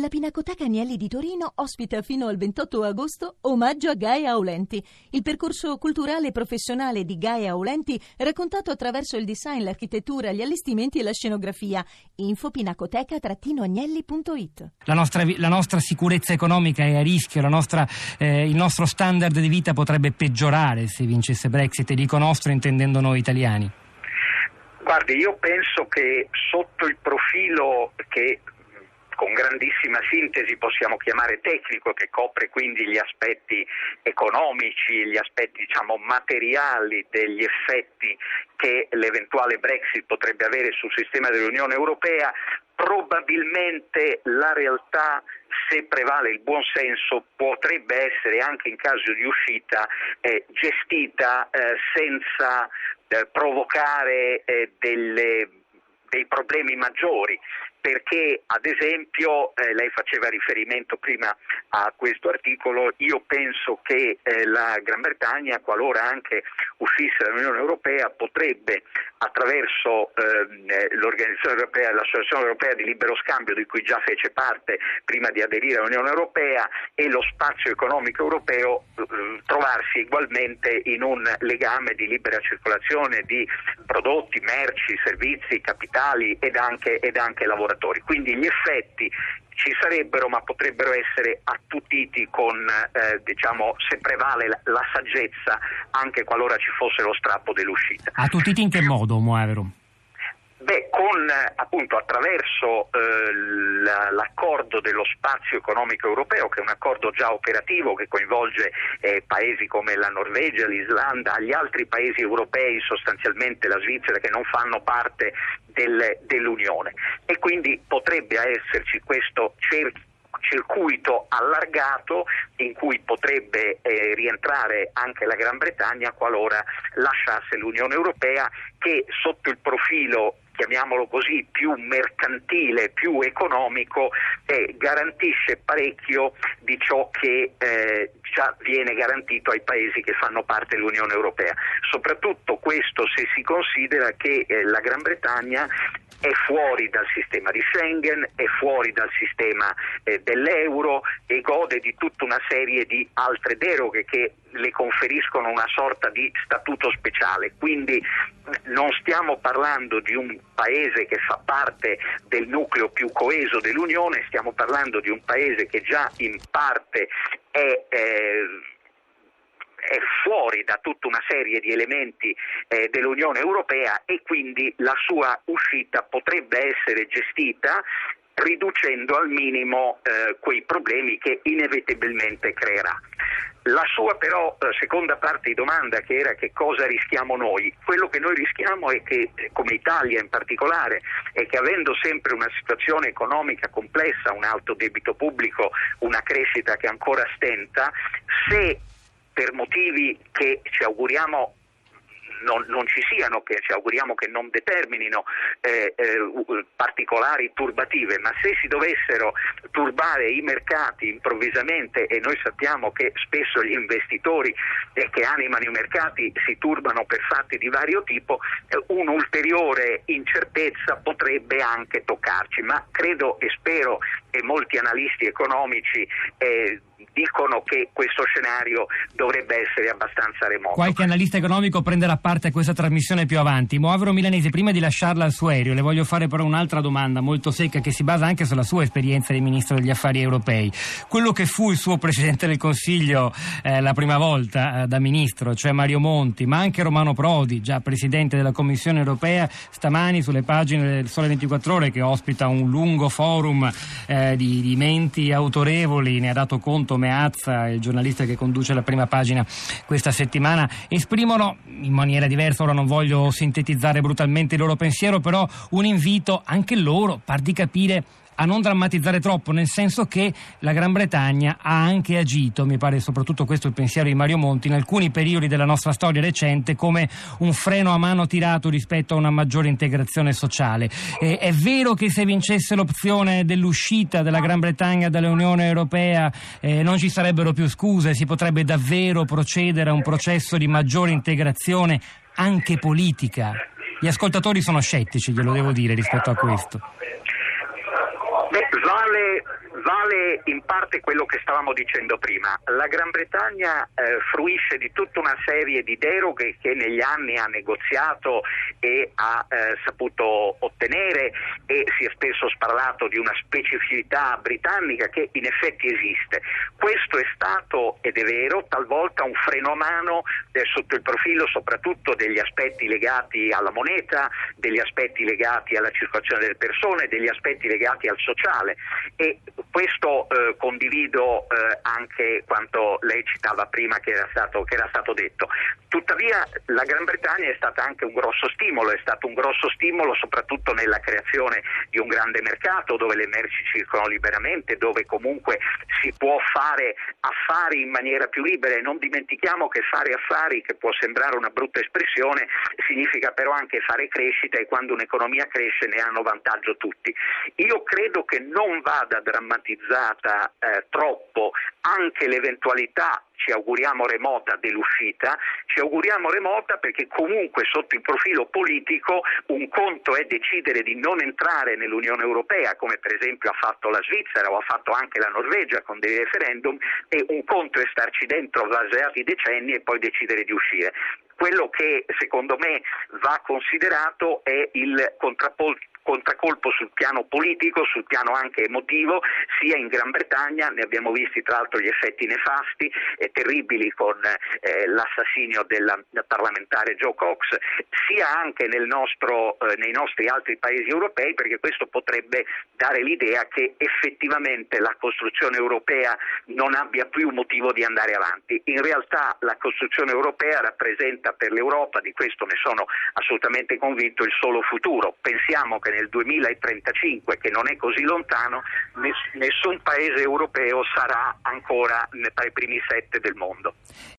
La Pinacoteca Agnelli di Torino ospita fino al 28 agosto Omaggio a Gaia Aulenti, il percorso culturale e professionale di Gaia Aulenti raccontato attraverso il design, l'architettura, gli allestimenti e la scenografia. Info pinacoteca-agnelli.it la nostra, la nostra, sicurezza economica è a rischio, nostra, eh, il nostro standard di vita potrebbe peggiorare se vincesse Brexit, e dico nostro intendendo noi italiani. Guardi, io penso che sotto il profilo che grandissima sintesi possiamo chiamare tecnico, che copre quindi gli aspetti economici, gli aspetti diciamo, materiali degli effetti che l'eventuale Brexit potrebbe avere sul sistema dell'Unione Europea, probabilmente la realtà se prevale il buonsenso potrebbe essere anche in caso di uscita eh, gestita eh, senza eh, provocare eh, delle, dei problemi maggiori perché ad esempio eh, lei faceva riferimento prima a questo articolo, io penso che eh, la Gran Bretagna, qualora anche uscisse dall'Unione Europea, potrebbe attraverso ehm, eh, l'Organizzazione Europea, l'Associazione Europea di Libero Scambio di cui già fece parte prima di aderire all'Unione Europea e lo spazio economico europeo eh, trovarsi ugualmente in un legame di libera circolazione di prodotti, merci, servizi, capitali ed anche, ed anche lavoratori. Quindi gli effetti ci sarebbero ma potrebbero essere attutiti con, eh, diciamo, se prevale la, la, saggezza anche qualora ci fosse lo strappo dell'uscita. Attutiti in che modo, Moavero? Beh, con, appunto, attraverso eh, l'accordo dello spazio economico europeo, che è un accordo già operativo che coinvolge eh, paesi come la Norvegia, l'Islanda, gli altri paesi europei, sostanzialmente la Svizzera, che non fanno parte del, dell'Unione. E quindi potrebbe esserci questo cerchio circuito allargato in cui potrebbe eh, rientrare anche la Gran Bretagna qualora lasciasse l'Unione Europea che sotto il profilo chiamiamolo così, più mercantile, più economico, eh, garantisce parecchio di ciò che eh, già viene garantito ai paesi che fanno parte dell'Unione Europea. Soprattutto questo se si considera che eh, la Gran Bretagna è fuori dal sistema di Schengen, è fuori dal sistema eh, dell'euro e gode di tutta una serie di altre deroghe che le conferiscono una sorta di statuto speciale. Quindi non stiamo parlando di un paese che fa parte del nucleo più coeso dell'Unione, stiamo parlando di un paese che già in parte è eh, è fuori da tutta una serie di elementi eh, dell'Unione Europea e quindi la sua uscita potrebbe essere gestita riducendo al minimo eh, quei problemi che inevitabilmente creerà. La sua però eh, seconda parte di domanda che era che cosa rischiamo noi, quello che noi rischiamo è che eh, come Italia in particolare è che avendo sempre una situazione economica complessa, un alto debito pubblico, una crescita che ancora stenta, se per motivi che ci auguriamo non, non, ci siano, che ci auguriamo che non determinino eh, eh, particolari turbative, ma se si dovessero turbare i mercati improvvisamente e noi sappiamo che spesso gli investitori eh, che animano i mercati si turbano per fatti di vario tipo, eh, un'ulteriore incertezza potrebbe anche toccarci, ma credo e spero e molti analisti economici eh, dicono che questo scenario dovrebbe essere abbastanza remoto. Qualche analista economico prenderà parte a questa trasmissione più avanti. Moavero Milanese, prima di lasciarla al suo aereo, le voglio fare però un'altra domanda molto secca che si basa anche sulla sua esperienza di Ministro degli Affari Europei. Quello che fu il suo Presidente del Consiglio eh, la prima volta eh, da Ministro, cioè Mario Monti, ma anche Romano Prodi, già Presidente della Commissione Europea, stamani sulle pagine del Sole 24 Ore che ospita un lungo forum eh, di, di menti autorevoli, ne ha dato conto Meazza, il giornalista che conduce la prima pagina questa settimana, esprimono in maniera diversa, ora non voglio sintetizzare brutalmente il loro pensiero, però un invito anche loro, par di capire a non drammatizzare troppo, nel senso che la Gran Bretagna ha anche agito, mi pare soprattutto questo il pensiero di Mario Monti, in alcuni periodi della nostra storia recente come un freno a mano tirato rispetto a una maggiore integrazione sociale. Eh, è vero che se vincesse l'opzione dell'uscita della Gran Bretagna dall'Unione Europea eh, non ci sarebbero più scuse, si potrebbe davvero procedere a un processo di maggiore integrazione anche politica. Gli ascoltatori sono scettici, glielo devo dire, rispetto a questo darle vale in parte quello che stavamo dicendo prima. La Gran Bretagna eh, fruisce di tutta una serie di deroghe che negli anni ha negoziato e ha eh, saputo ottenere e si è spesso parlato di una specificità britannica che in effetti esiste. Questo è stato, ed è vero, talvolta un freno a mano eh, sotto il profilo soprattutto degli aspetti legati alla moneta, degli aspetti legati alla circolazione delle persone, degli aspetti legati al sociale e questo eh, condivido eh, anche quanto lei citava prima che era, stato, che era stato detto. Tuttavia la Gran Bretagna è stata anche un grosso stimolo, è stato un grosso stimolo soprattutto nella creazione di un grande mercato dove le merci circolano liberamente, dove comunque si può fare affari in maniera più libera e non dimentichiamo che fare affari, che può sembrare una brutta espressione, significa però anche fare crescita e quando un'economia cresce ne hanno vantaggio tutti. Io credo che non vada drammatizzata eh, troppo anche l'eventualità ci auguriamo remota dell'uscita, ci auguriamo remota perché comunque sotto il profilo politico un conto è decidere di non entrare nell'Unione Europea, come per esempio ha fatto la Svizzera o ha fatto anche la Norvegia con dei referendum, e un conto è starci dentro svariati decenni e poi decidere di uscire. Quello che secondo me va considerato è il contrapposto contraccolpo sul piano politico, sul piano anche emotivo, sia in Gran Bretagna, ne abbiamo visti tra l'altro gli effetti nefasti e terribili con eh, l'assassinio del parlamentare Joe Cox, sia anche nel nostro, eh, nei nostri altri paesi europei, perché questo potrebbe dare l'idea che effettivamente la costruzione europea non abbia più motivo di andare avanti. In realtà la costruzione europea rappresenta per l'Europa, di questo ne sono assolutamente convinto, il solo futuro. Pensiamo che nel 2035, che non è così lontano, nessun paese europeo sarà ancora tra i primi sette del mondo.